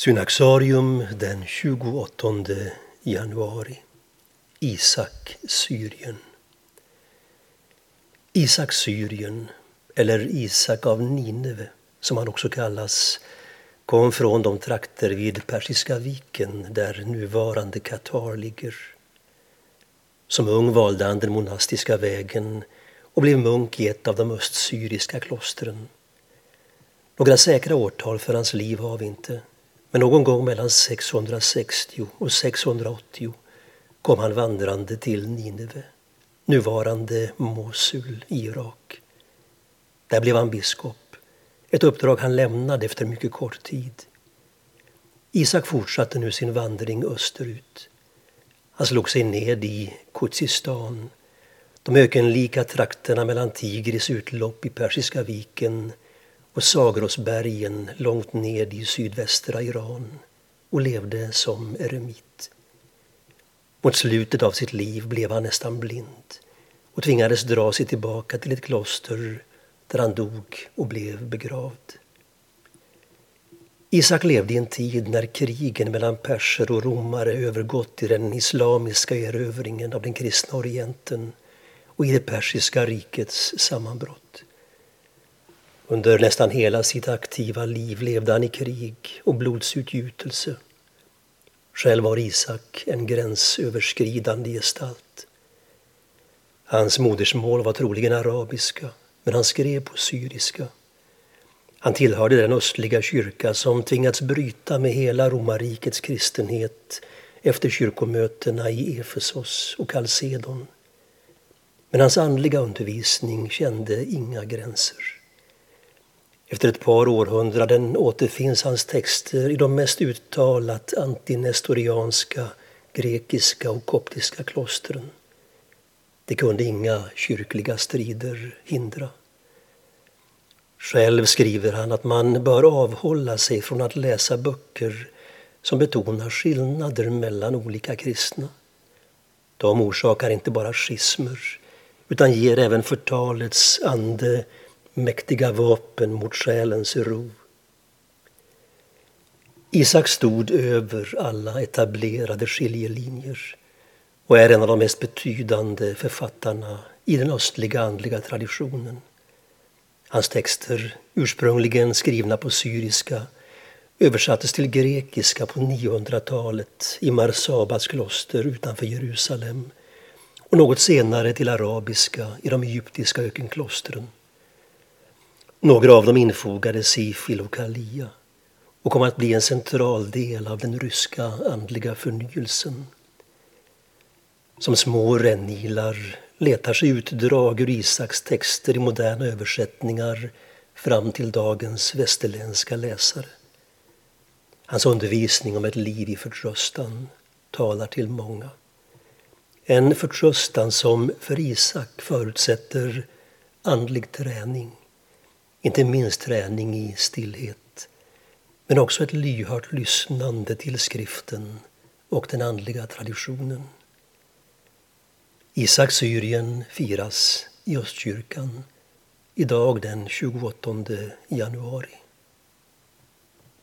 Synaxarium den 28 januari. Isak, Syrien. Isak, Syrien, eller Isak av Nineve, som han också kallas, kom från de trakter vid Persiska viken där nuvarande Qatar ligger. Som ung valde han den monastiska vägen och blev munk i ett av de östsyriska klostren. Några säkra årtal för hans liv har vi inte. Men någon gång mellan 660 och 680 kom han vandrande till Nineve, nuvarande Mosul i Irak. Där blev han biskop, ett uppdrag han lämnade efter mycket kort tid. Isak fortsatte nu sin vandring österut. Han slog sig ned i Kuzistan, de ökenlika trakterna mellan Tigris utlopp i Persiska viken och Sagrosbergen långt ned i sydvästra Iran och levde som eremit. Mot slutet av sitt liv blev han nästan blind och tvingades dra sig tillbaka till ett kloster där han dog och blev begravd. Isak levde i en tid när krigen mellan perser och romare övergått i den islamiska erövringen av den kristna orienten och i det persiska rikets sammanbrott. Under nästan hela sitt aktiva liv levde han i krig och blodsutgjutelse. Själv var Isak en gränsöverskridande gestalt. Hans modersmål var troligen arabiska, men han skrev på syriska. Han tillhörde den östliga kyrka som tvingats bryta med hela romarrikets kristenhet efter kyrkomötena i Efesos och Kalsedon. Men hans andliga undervisning kände inga gränser. Efter ett par århundraden återfinns hans texter i de mest uttalat antinestorianska, grekiska och koptiska klostren. Det kunde inga kyrkliga strider hindra. Själv skriver han att man bör avhålla sig från att läsa böcker som betonar skillnader mellan olika kristna. De orsakar inte bara schismer utan ger även förtalets ande mäktiga vapen mot själens ro. Isak stod över alla etablerade skiljelinjer och är en av de mest betydande författarna i den östliga andliga traditionen. Hans texter, ursprungligen skrivna på syriska, översattes till grekiska på 900-talet i Marsabas kloster utanför Jerusalem och något senare till arabiska i de egyptiska ökenklostren. Några av dem infogades i Filokalia och kom att bli en central del av den ryska andliga förnyelsen. Som små rännilar letar sig utdrag ur Isaks texter i moderna översättningar fram till dagens västerländska läsare. Hans undervisning om ett liv i förtröstan talar till många. En förtröstan som för Isak förutsätter andlig träning inte minst träning i stillhet, men också ett lyhört lyssnande till skriften och den andliga traditionen. Isak Syrien firas i Östkyrkan idag den 28 januari.